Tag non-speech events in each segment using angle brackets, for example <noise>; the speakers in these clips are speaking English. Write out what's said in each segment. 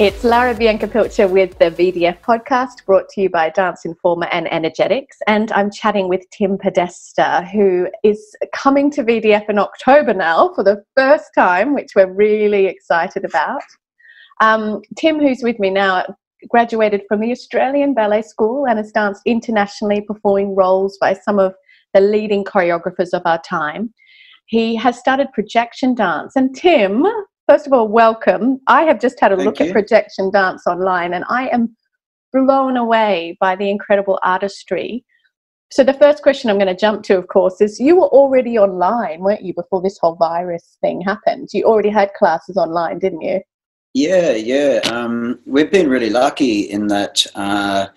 It's Lara Bianca Pilcher with the VDF podcast brought to you by Dance Informa and Energetiks. And I'm chatting with Tim Podesta, who is coming to VDF in October now for the first time, which we're really excited about. Um, Tim, who's with me now, graduated from the Australian Ballet School and has danced internationally, performing roles by some of the leading choreographers of our time. He has started projection dance. And Tim, first of all, welcome. I have just had a Thank look you. at projection dance online and I am blown away by the incredible artistry. So, the first question I'm going to jump to, of course, is you were already online, weren't you, before this whole virus thing happened? You already had classes online, didn't you? Yeah, yeah. Um, we've been really lucky in that uh,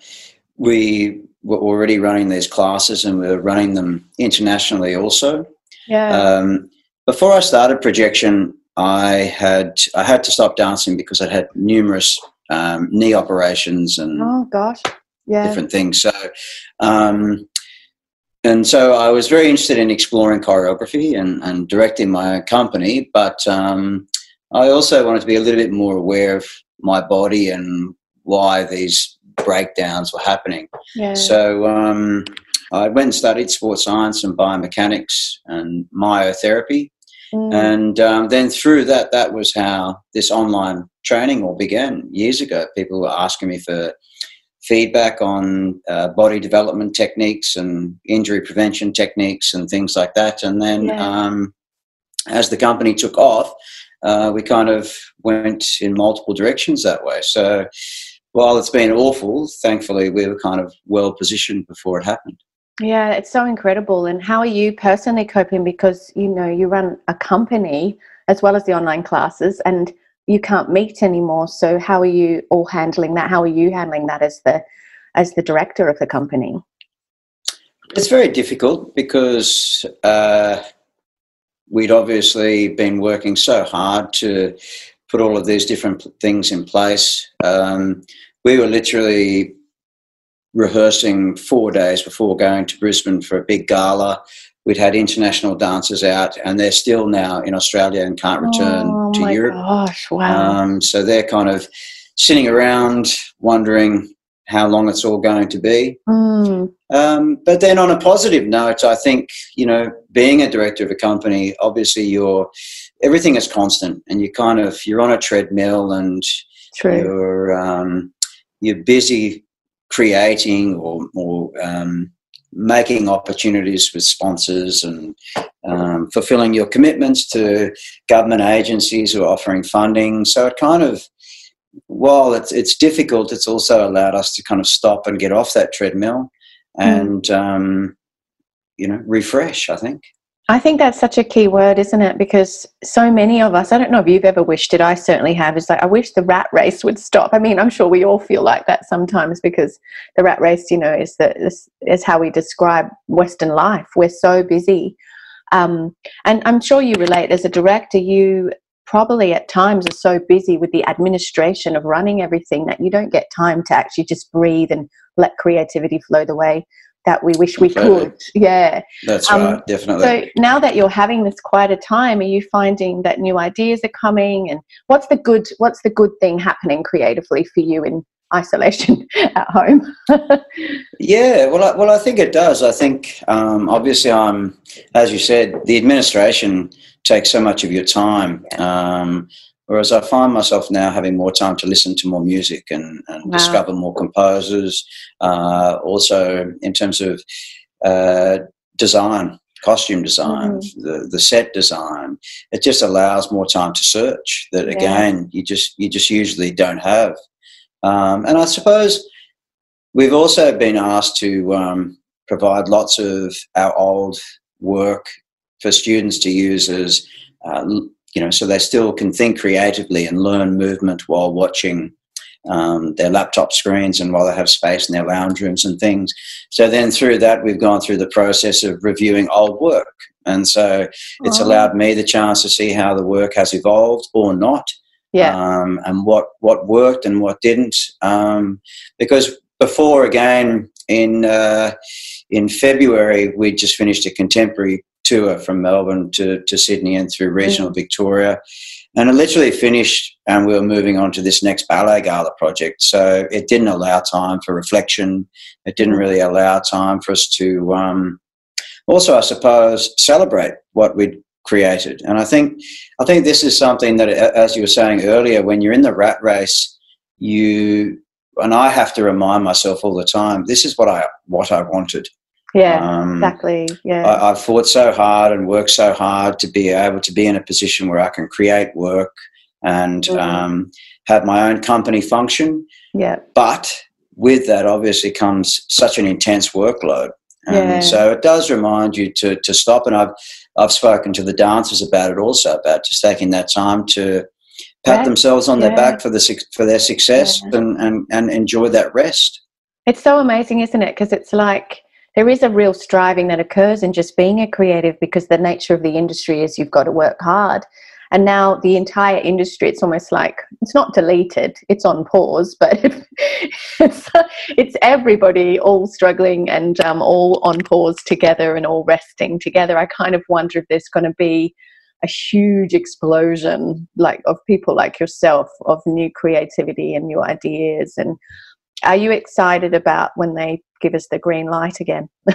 we were already running these classes and we were running them internationally also. Yeah. Um, before I started projection, I had I had to stop dancing because I'd had numerous um, knee operations and oh, gosh. Yeah. different things. So, um, and so I was very interested in exploring choreography and, and directing my own company, but um, I also wanted to be a little bit more aware of my body and why these breakdowns were happening. Yeah. So um, I went and studied sports science and biomechanics and myotherapy. Mm. And um, then through that, that was how this online training all began years ago. People were asking me for feedback on uh, body development techniques and injury prevention techniques and things like that. And then Yeah. um, as the company took off, uh, we kind of went in multiple directions that way. So while it's been awful, thankfully we were kind of well positioned before it happened. Yeah, it's so incredible. And how are you personally coping? Because you know you run a company as well as the online classes, and you can't meet anymore. So how are you all handling that? How are you handling that as the as the director of the company? It's very difficult because uh, we'd obviously been working so hard to put all of these different things in place. Um, we were literally rehearsing four days before going to Brisbane for a big gala. We'd had international dancers out, and they're still now in Australia and can't return oh to my Europe. gosh! Wow. Um, so they're kind of sitting around wondering how long it's all going to be. Mm, Um, but then on a positive note, I think, you know, being a director of a company, obviously you're, everything is constant and you kind of, you're on a treadmill and true. you're, um, you're busy creating or, or um, making opportunities with sponsors and um, fulfilling your commitments to government agencies who are offering funding. So it kind of, while it's, it's difficult, it's also allowed us to kind of stop and get off that treadmill and um, you know refresh. I think. I think that's such a key word, isn't it? Because so many of us, I don't know if you've ever wished it, I certainly have, is like, I wish the rat race would stop. I mean, I'm sure we all feel like that sometimes because the rat race, you know, is, the, is, is how we describe Western life. We're so busy. Um, and I'm sure you relate as a director, you probably at times are so busy with the administration of running everything that you don't get time to actually just breathe and let creativity flow the way that we wish we could. Yeah. That's Um, right, definitely. So now that you're having this quieter time, are you finding that new ideas are coming? And what's the good what's the good thing happening creatively for you in isolation <laughs> at home? <laughs> Yeah, well, I, well, I think it does. I think um, obviously, I'm, as you said, the administration takes so much of your time. Um, whereas I find myself now having more time to listen to more music and, and Wow. discover more composers. Uh, also, in terms of uh, design, costume design, the the set design, it just allows more time to search. That Yeah. again, you just you just usually don't have. Um, and I suppose we've also been asked to um, provide lots of our old work for students to use as, uh, you know, so they still can think creatively and learn movement while watching um, their laptop screens and while they have space in their lounge rooms and things. So then through that, we've gone through the process of reviewing old work. And so it's Oh. allowed me the chance to see how the work has evolved or not yeah. um, and what what worked and what didn't. Um, because before, again, in uh, in February, we just finished a contemporary tour from Melbourne to, to Sydney and through regional mm. Victoria. And it literally finished, and we were moving on to this next ballet gala project. So it didn't allow time for reflection. It didn't really allow time for us to um, also, I suppose, celebrate what we'd created. And I think, I think this is something that, as you were saying earlier, when you're in the rat race, you and I have to remind myself all the time. This is what I what I wanted. Yeah, um, exactly. Yeah, I, have fought so hard and worked so hard to be able to be in a position where I can create work and mm. um, have my own company function. Yeah, but with that, obviously, comes such an intense workload. And yeah. so it does remind you to, to stop. And I've, I've spoken to the dancers about it also, about just taking that time to pat themselves on yeah. their back for the for their success yeah. and, and and enjoy that rest. It's so amazing, isn't it? Because it's like there is a real striving that occurs in just being a creative because the nature of the industry is you've got to work hard. And now the entire industry, it's almost like it's not deleted, it's on pause, but <laughs> it's, it's everybody all struggling and um, all on pause together and all resting together. I kind of wonder if there's going to be a huge explosion like of people like yourself of new creativity and new ideas and are you excited about when they give us the green light again <laughs>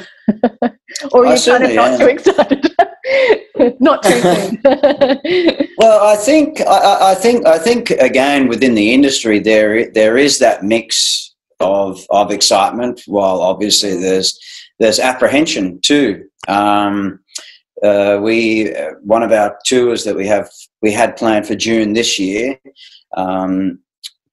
or are you kind of not am. too excited <laughs> not too soon <laughs> well i think I, I, think i think again within the industry there there is that mix of of excitement while obviously there's there's apprehension too um, uh, we uh, one of our tours that we have we had planned for June this year. Um,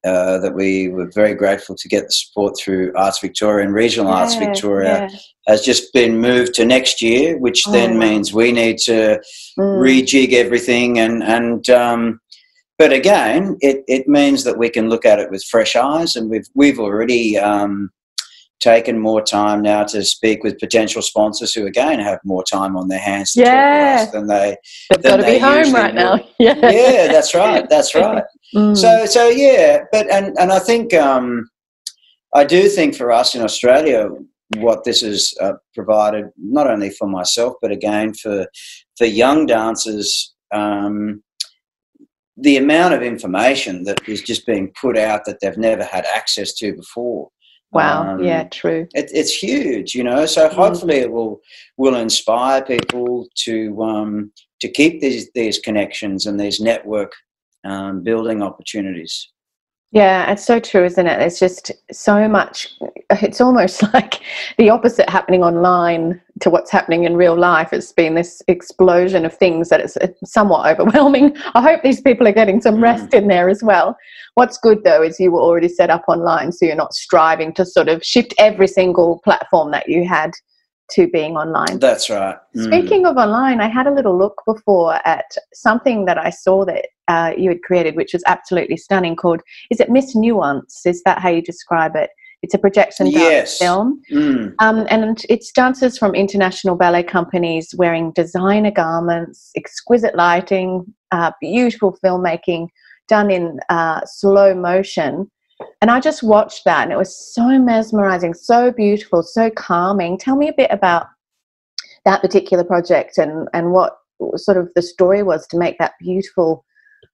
uh, that we were very grateful to get the support through Arts Victoria and Regional yeah, Arts Victoria yeah. has just been moved to next year, which oh, then means we need to mm. rejig everything and and um, but again, it, it means that we can look at it with fresh eyes, and we've we've already um, taken more time now to speak with potential sponsors who again have more time on their hands to yeah. than they they've got to be home right now <laughs> yeah yeah that's right that's <laughs> right mm. so so yeah but and and i think um i do think for us in australia what this has uh, provided not only for myself but again for for young dancers um the amount of information that is just being put out that they've never had access to before Wow. Um, yeah, true. It, it's huge, you know. So mm. hopefully it will will inspire people to um, to keep these these connections and these network um, building opportunities. Yeah, it's so true, isn't it? It's just so much. It's almost <laughs> like the opposite happening online to what's happening in real life. It's been this explosion of things that it's somewhat overwhelming. I hope these people are getting some rest mm. in there as well. What's good though is you were already set up online, so you're not striving to sort of shift every single platform that you had to being online. That's right. Mm. Speaking of online, I had a little look before at something that I saw that uh, you had created, which was absolutely stunning. Called is it Miss Nuance? Is that how you describe it? It's a projection dance yes. film, mm. um, and it's dancers from international ballet companies wearing designer garments, exquisite lighting, uh, beautiful filmmaking done in uh, slow motion and I just watched that and it was so mesmerizing, so beautiful, so calming. Tell me a bit about that particular project and, and what sort of the story was to make that beautiful.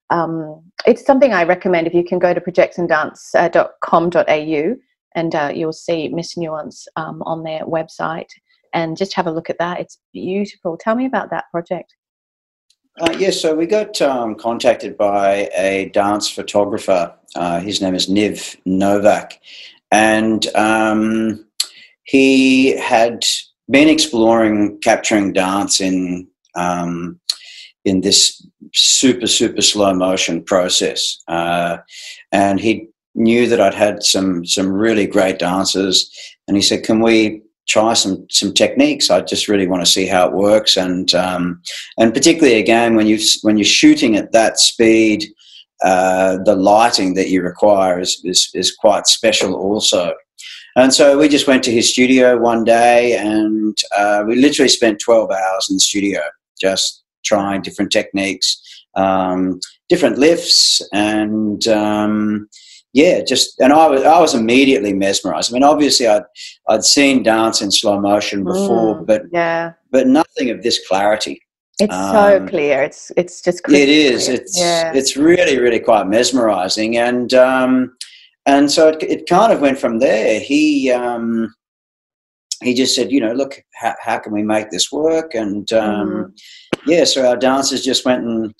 Um, it's something I recommend if you can go to projectiondance.com.au and uh, you'll see Miss Nuance um, on their website and just have a look at that. It's beautiful. Tell me about that project. Uh, yes, so we got um, contacted by a dance photographer. Uh, his name is Niv Novak. And um, he had been exploring capturing dance in, um, in this super, super slow motion process. Uh, and he knew that I'd had some, some really great dancers. And he said, Can we try some some techniques. I just really want to see how it works, and um, and particularly again when you when you're shooting at that speed, uh, the lighting that you require is, is is quite special also. And so we just went to his studio one day, and uh, we literally spent twelve hours in the studio just trying different techniques, um, different lifts, and um, yeah, just and I was I was immediately mesmerized. I mean, obviously I'd I'd seen dance in slow motion before, Mm, but yeah. but nothing of this clarity. It's so Um, clear. It's it's just It crystal clear. It's yeah. it's really really quite mesmerizing, and um, and so it, it kind of went from there. He um, he just said, you know, look, how, how can we make this work? And um, Mm-hmm. yeah, so our dancers just went and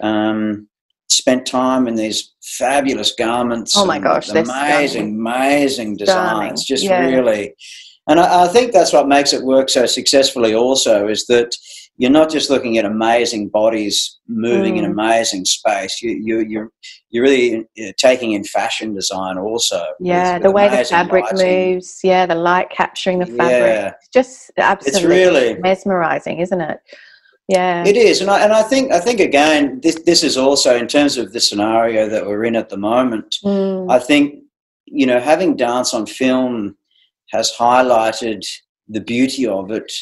um, spent time in these fabulous garments. Oh my gosh, amazing, amazing Stunning, designs. Just yeah. really, and I, I think that's what makes it work so successfully. Also, is that you're not just looking at amazing bodies moving in Mm. amazing space. You, you, you're you're really uh, taking in fashion design also. Yeah, with the way the fabric lighting. moves. Yeah, the light capturing the fabric. Yeah. It's just absolutely really- mesmerizing, isn't it? Yeah. It is, and I, and I think I think again, this this is also in terms of the scenario that we're in at the moment. Mm, I think you know having dance on film has highlighted the beauty of it,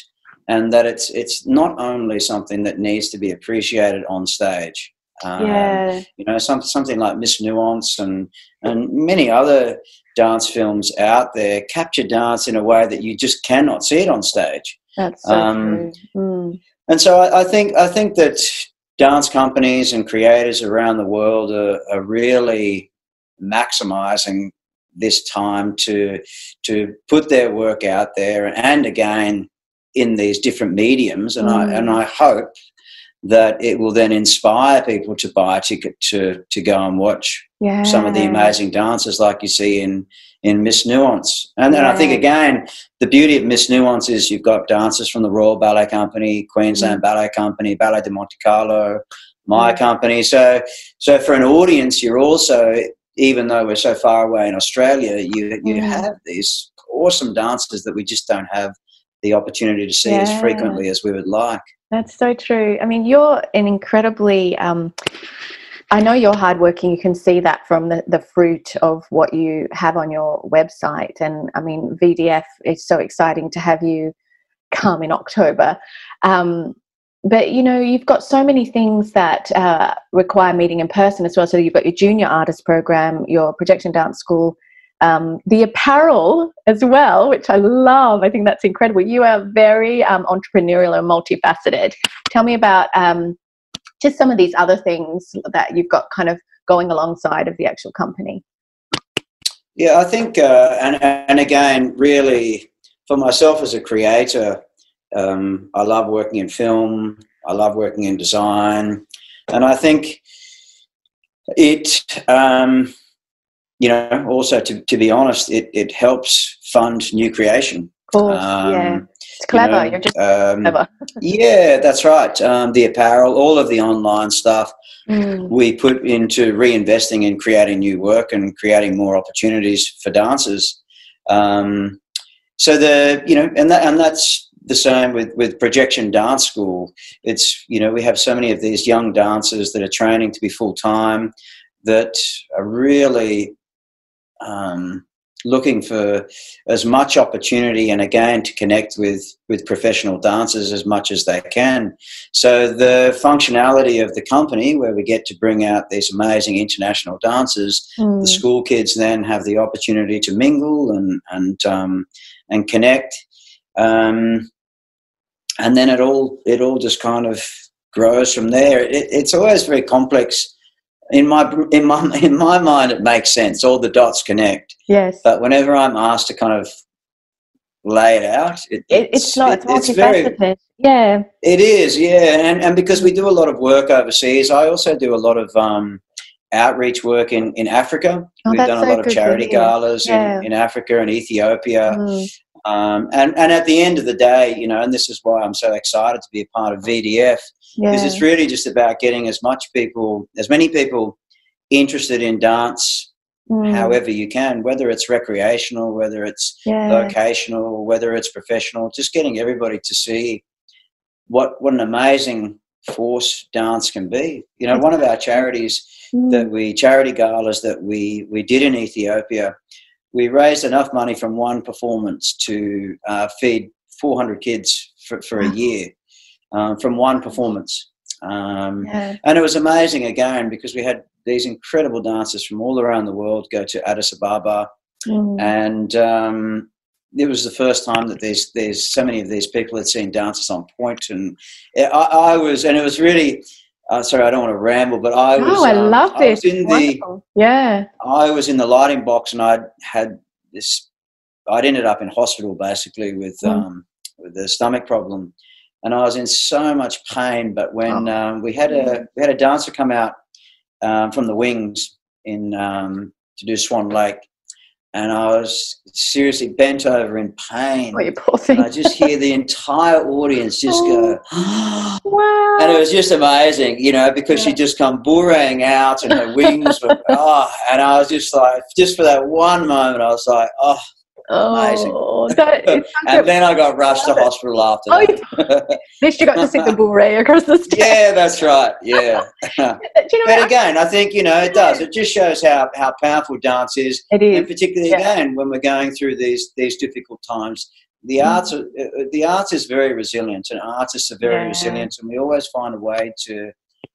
and that it's it's not only something that needs to be appreciated on stage. Um, yeah. you know, some, something like Miss Nuance and and many other dance films out there capture dance in a way that you just cannot see it on stage. That's so um, true. Mm, And so I, I think I think that dance companies and creators around the world are, are really maximizing this time to to put their work out there and again in these different mediums and I and Mm. I hope that it will then inspire people to buy a ticket to to go and watch yeah. some of the amazing dancers like you see in in Miss Nuance. And then I think again, the beauty of Miss Nuance is you've got dancers from the Royal Ballet Company, Queensland Mm. Ballet Company, Ballet de Monte Carlo, my Mm. company. So so for an audience, you're also even though we're so far away in Australia, you you Mm. have these awesome dancers that we just don't have the opportunity to see Yeah. as frequently as we would like. That's so true. I mean, you're an incredibly. Um, I know you're hardworking. You can see that from the, the fruit of what you have on your website. And I mean, VDF is so exciting to have you come in October. Um, but you know, you've got so many things that uh, require meeting in person as well. So you've got your junior artist program, your projection dance school, um, the apparel as well, which I love. I think that's incredible. You are very um, entrepreneurial and multifaceted. Tell me about um, just some of these other things that you've got kind of going alongside of the actual company. Yeah, I think, uh, and and again, really, for myself as a creator, um, I love working in film. I love working in design, and I think it, um, you know, also to to be honest, it it helps fund new creation. Course, Um, yeah. It's clever. You are just um, clever. yeah, that's right. Um, the apparel, all of the online stuff, Mm, we put into reinvesting in creating new work and creating more opportunities for dancers. Um, so the you know, and that and that's the same with with projection dance school. It's you know we have so many of these young dancers that are training to be full time that are really um, looking for as much opportunity and again to connect with with professional dancers as much as they can. So the functionality of the company where we get to bring out these amazing international dancers mm, the school kids then have the opportunity to mingle and and um, and connect. Um, and then it all it all just kind of grows from there. It, it's always very complex in my in my <laughs> in my mind it makes sense all the dots connect yes. but whenever I'm asked to kind of lay it out, it, It, it's not. it- It's very yeah. it is, yeah, and and because we do a lot of work overseas, I also do a lot of um, outreach work in in Africa. Oh, We've done a so lot of charity galas Yeah. in, in Africa and Ethiopia, Mm, um, and and at the end of the day, you know, and this is why I'm so excited to be a part of VDF because yeah. it's really just about getting as much people, as many people interested in dance Mm, however you can, whether it's recreational, whether it's yeah. vocational, whether it's professional, just getting everybody to see what what an amazing force dance can be. You know, one of our charities Mm, that we charity galas that we we did in Ethiopia, we raised enough money from one performance to uh, feed 400 kids for, for a year um, from one performance. Um, yeah. And it was amazing again because we had these incredible dancers from all around the world go to Addis Ababa, mm. and um, it was the first time that there's there's so many of these people had seen dancers on point, and I, I was, and it was really. Uh, sorry, I don't want to ramble, but I was. I um, love this. I was in the, yeah. I was in the lighting box, and I had this. I'd ended up in hospital basically with mm. um, with a stomach problem, and I was in so much pain. But when oh. um, we had a we had a dancer come out um, from the wings in um, to do Swan Lake, and I was seriously bent over in pain. Oh, you poor thing. And I just hear the entire audience just oh. go, <gasps> wow. And it was just amazing, you know, because yeah. she just come boorang out and her wings were, <laughs> oh, and I was just like, just for that one moment, I was like, oh. Oh, that, <laughs> and then I got rushed to hospital after oh, that. At least you got to see the beret across the stage. Yeah, that's right. Yeah. <laughs> <laughs> you know but again, I think, you know, it does. It just shows how, how powerful dance is. It is. And particularly, yeah. again, when we're going through these, these difficult times, the mm. arts are, uh, uh, the arts is very resilient and artists are very yeah. resilient and we always find a way to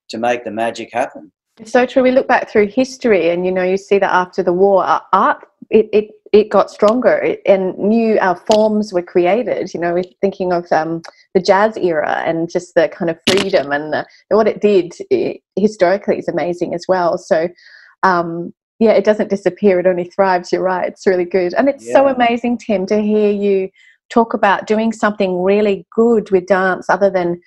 to make the magic happen it's so true we look back through history and you know you see that after the war art it, it it got stronger and new uh, forms were created. You know, we're thinking of um, the jazz era and just the kind of freedom and, the, what it did it, historically is amazing as well. So, um, yeah, it doesn't disappear; it only thrives. You're right; it's really good, and it's yeah. so amazing, Tim, to hear you talk about doing something really good with dance, other than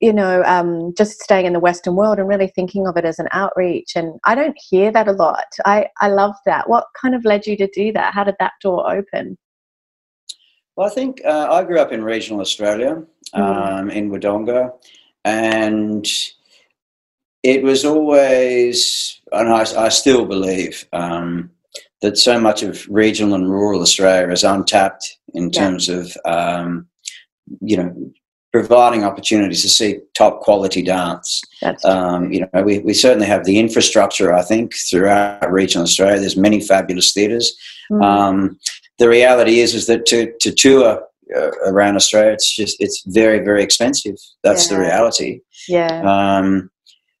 you know, um, just staying in the Western world and really thinking of it as an outreach. And I don't hear that a lot. I, I love that. What kind of led you to do that? How did that door open? Well, I think uh, I grew up in regional Australia, mm. um, in Wodonga, and it was always, and I, I still believe um, that so much of regional and rural Australia is untapped in yeah. terms of, um, you know, providing opportunities to see top quality dance. Um, you know, we, we certainly have the infrastructure, I think, throughout regional Australia. There's many fabulous theatres. Mm. Um, the reality is, is that to, to tour uh, around Australia, it's just, it's very, very expensive. That's yeah. the reality. Yeah. Um,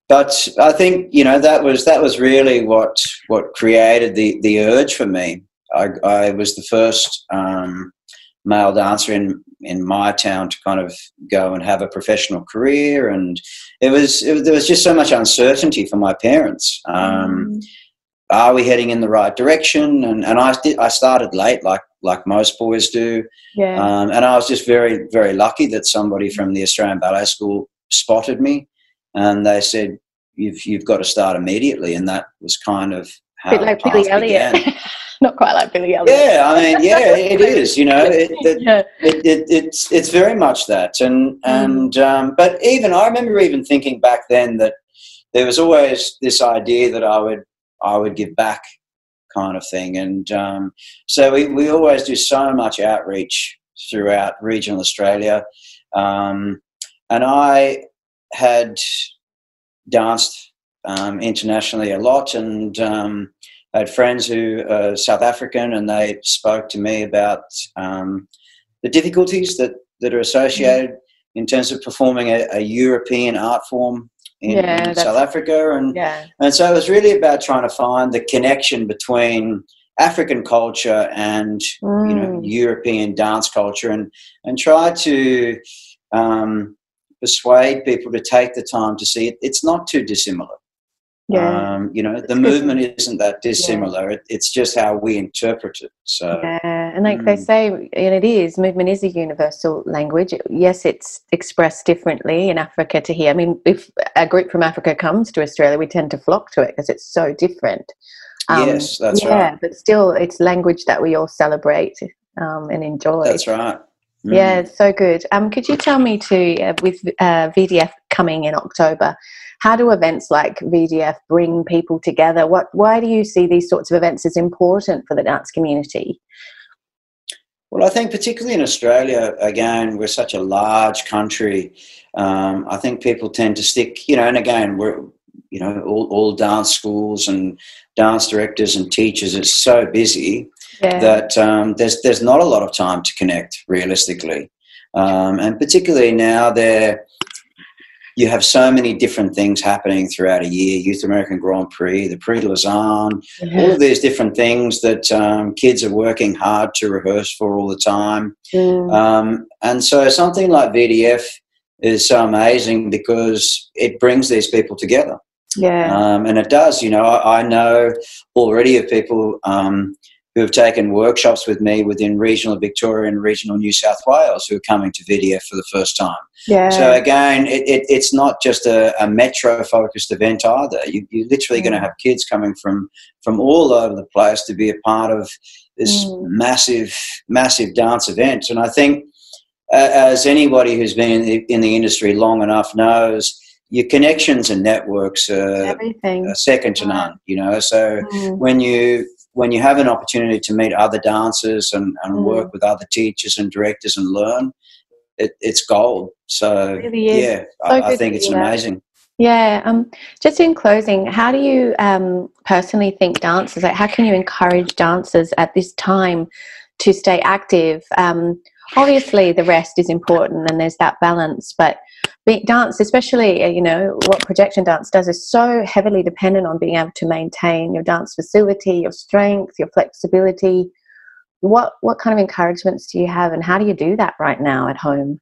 but I think, you know, that was, that was really what, what created the, the urge for me. I, I was the first, um, male dancer in in my town to kind of go and have a professional career, and it was, it, there was just so much uncertainty for my parents. Um, mm. Are we heading in the right direction? And and I did, I started late, like like most boys do. Yeah. Um, and I was just very very lucky that somebody from the Australian Ballet School spotted me, and they said you've you've got to start immediately, and that was kind of how bit like Billy Elliot. <laughs> <laughs> not quite like Billy Elliot. Yeah, I mean, yeah, it <laughs> is. You know, it, it, yeah. it, it, it's it's very much that, and mm. and um, but even I remember even thinking back then that there was always this idea that I would I would give back, kind of thing, and um, so we we always do so much outreach throughout regional Australia, um, and I had danced um, internationally a lot and um, I had friends who are South African, and they spoke to me about um, the difficulties that, that are associated in terms of performing a, a European art form in, yeah, South Africa, and yeah. and so it was really about trying to find the connection between African culture and mm. you know mm. European dance culture, and and try to um, persuade people to take the time to see it. It's not too dissimilar. Yeah. Um, you know, the movement isn't that dissimilar. Yeah. It, it's just how we interpret it. So yeah, and like mm. they say, and it is movement is a universal language. Yes, it's expressed differently in Africa to here. I mean, if a group from Africa comes to Australia, we tend to flock to it because it's so different. Um, yes, that's yeah, right. but still, it's language that we all celebrate um, and enjoy. That's right. Mm. Yeah, so good. Um, could you tell me too, uh, with uh, VDF coming in October, how do events like VDF bring people together? What, why do you see these sorts of events as important for the dance community? Well, I think particularly in Australia, again, we're such a large country. Um, I think people tend to stick, you know, and again, we're, you know, all, all dance schools and dance directors and teachers are so busy yeah. that um, there's there's not a lot of time to connect realistically, um, and particularly now they're you have so many different things happening throughout a year Youth American Grand Prix, the Prix de Lausanne, yeah. all of these different things that um, kids are working hard to rehearse for all the time. Mm. Um, and so something like VDF is so amazing because it brings these people together. Yeah. Um, and it does, you know, I, I know already of people um, who have taken workshops with me within regional Victoria and regional New South Wales who are coming to VDF for the first time. Yeah. So again, it, it, it's not just a, a metro focused event either. You, are literally mm. going to have kids coming from from all over the place to be a part of this mm. massive, massive dance event. And I think, uh, as anybody who's been in the, in the, industry long enough knows, your connections and networks are, are second to none. You know, so mm. when you when you have an opportunity to meet other dancers and, and mm. work with other teachers and directors and learn, it, it's gold. So it really yeah, so I, I, think it's amazing. Yeah. Um, just in closing, how do you um, personally think dancers? Like, how can you encourage dancers at this time to stay active? Um, obviously, the rest is important, and there's that balance. But dance, especially uh, you know what projection dance does, is so heavily dependent on being able to maintain your dance facility, your strength, your flexibility. What what kind of encouragements do you have, and how do you do that right now at home?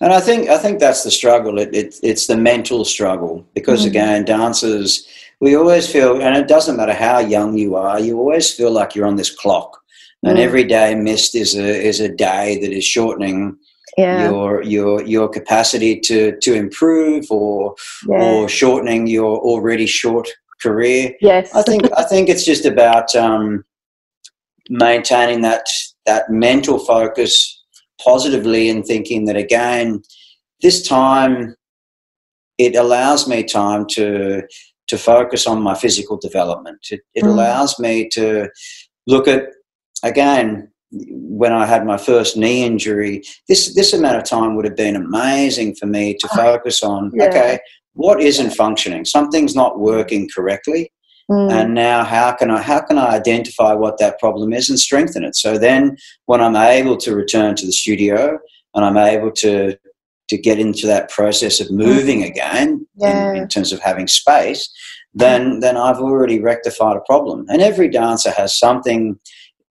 And I think I think that's the struggle. It, it it's the mental struggle because mm-hmm. again, dancers we always feel, and it doesn't matter how young you are, you always feel like you're on this clock, mm-hmm. and mm. every day missed is a is a day that is shortening yeah. your your your capacity to to improve or yeah. or shortening your already short career. Yes, I think I think it's just about um, maintaining that that mental focus positively and thinking that again, this time it allows me time to to focus on my physical development. It, it mm. allows me to look at again when I had my first knee injury. This this amount of time would have been amazing for me to focus on. Yeah. Okay, what isn't functioning? Something's not working correctly. Mm. And now, how can I how can I identify what that problem is and strengthen it? So then, when I'm able to return to the studio and I'm able to to get into that process of moving mm. again yeah. in, in, terms of having space, then then I've already rectified a problem. And every dancer has something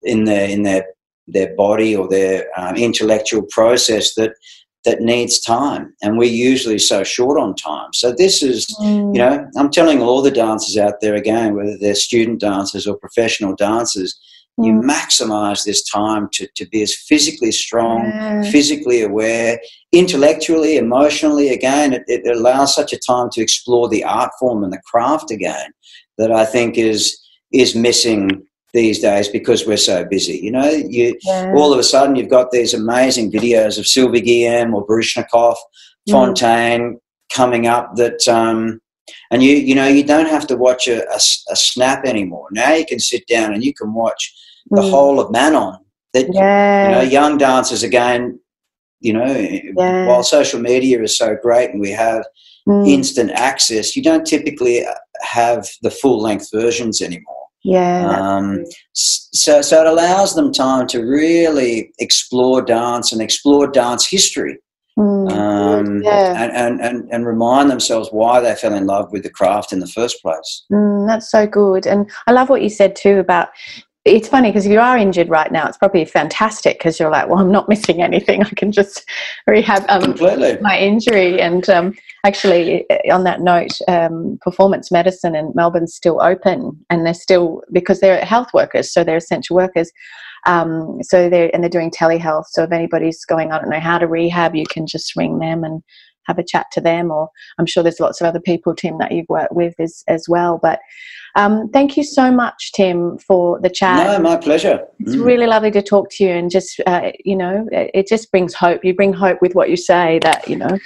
in their in their their body or their um, intellectual process that that needs time and we're usually so short on time so this is mm. you know i'm telling all the dancers out there again whether they're student dancers or professional dancers mm. you maximize this time to, to be as physically strong yeah. physically aware intellectually emotionally again it, it allows such a time to explore the art form and the craft again that i think is is missing these days because we're so busy. You know, you yeah. all of a sudden you've got these amazing videos of Sylvie Guillem or Baryshnikov, mm. Fonteyn mm. coming up that, um, and you you know you don't have to watch a, a, a, snap anymore. Now you can sit down and you can watch the mm. whole of Manon. That yeah. you know, young dancers again. You know, yeah. while social media is so great and we have mm. instant access, you don't typically have the full length versions anymore. Yeah. Um, so, so it allows them time to really explore dance and explore dance history. Mm, um, yeah. and, and, and, and remind themselves why they fell in love with the craft in the first place. Mm, that's so good. And I love what you said too about it's funny because if you are injured right now, it's probably fantastic because you're like, well, I'm not missing anything. I can just rehab um, my injury. And um, actually, on that note, um, performance medicine in Melbourne's still open, and they're still because they're health workers, so they're essential workers. Um, so they're and they're doing telehealth. So if anybody's going, I don't know how to rehab, you can just ring them and have a chat to them. Or I'm sure there's lots of other people, Tim, that you've worked with as as well. But um, thank you so much, Tim, for the chat. No, my pleasure. It's mm. really lovely to talk to you, and just uh, you know, it just brings hope. You bring hope with what you say. That you know,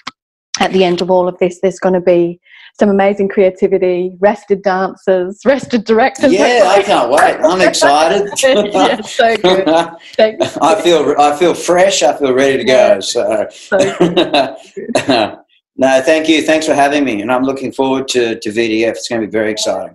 at the end of all of this, there's going to be some amazing creativity, rested dancers, <laughs> rested directors. Yeah, I <laughs> can't wait. I'm excited. <laughs> yeah, so good. I feel I feel fresh. I feel ready to yeah. go. So. so No, thank you. Thanks for having me. And I'm looking forward to, to VDF. It's going to be very exciting.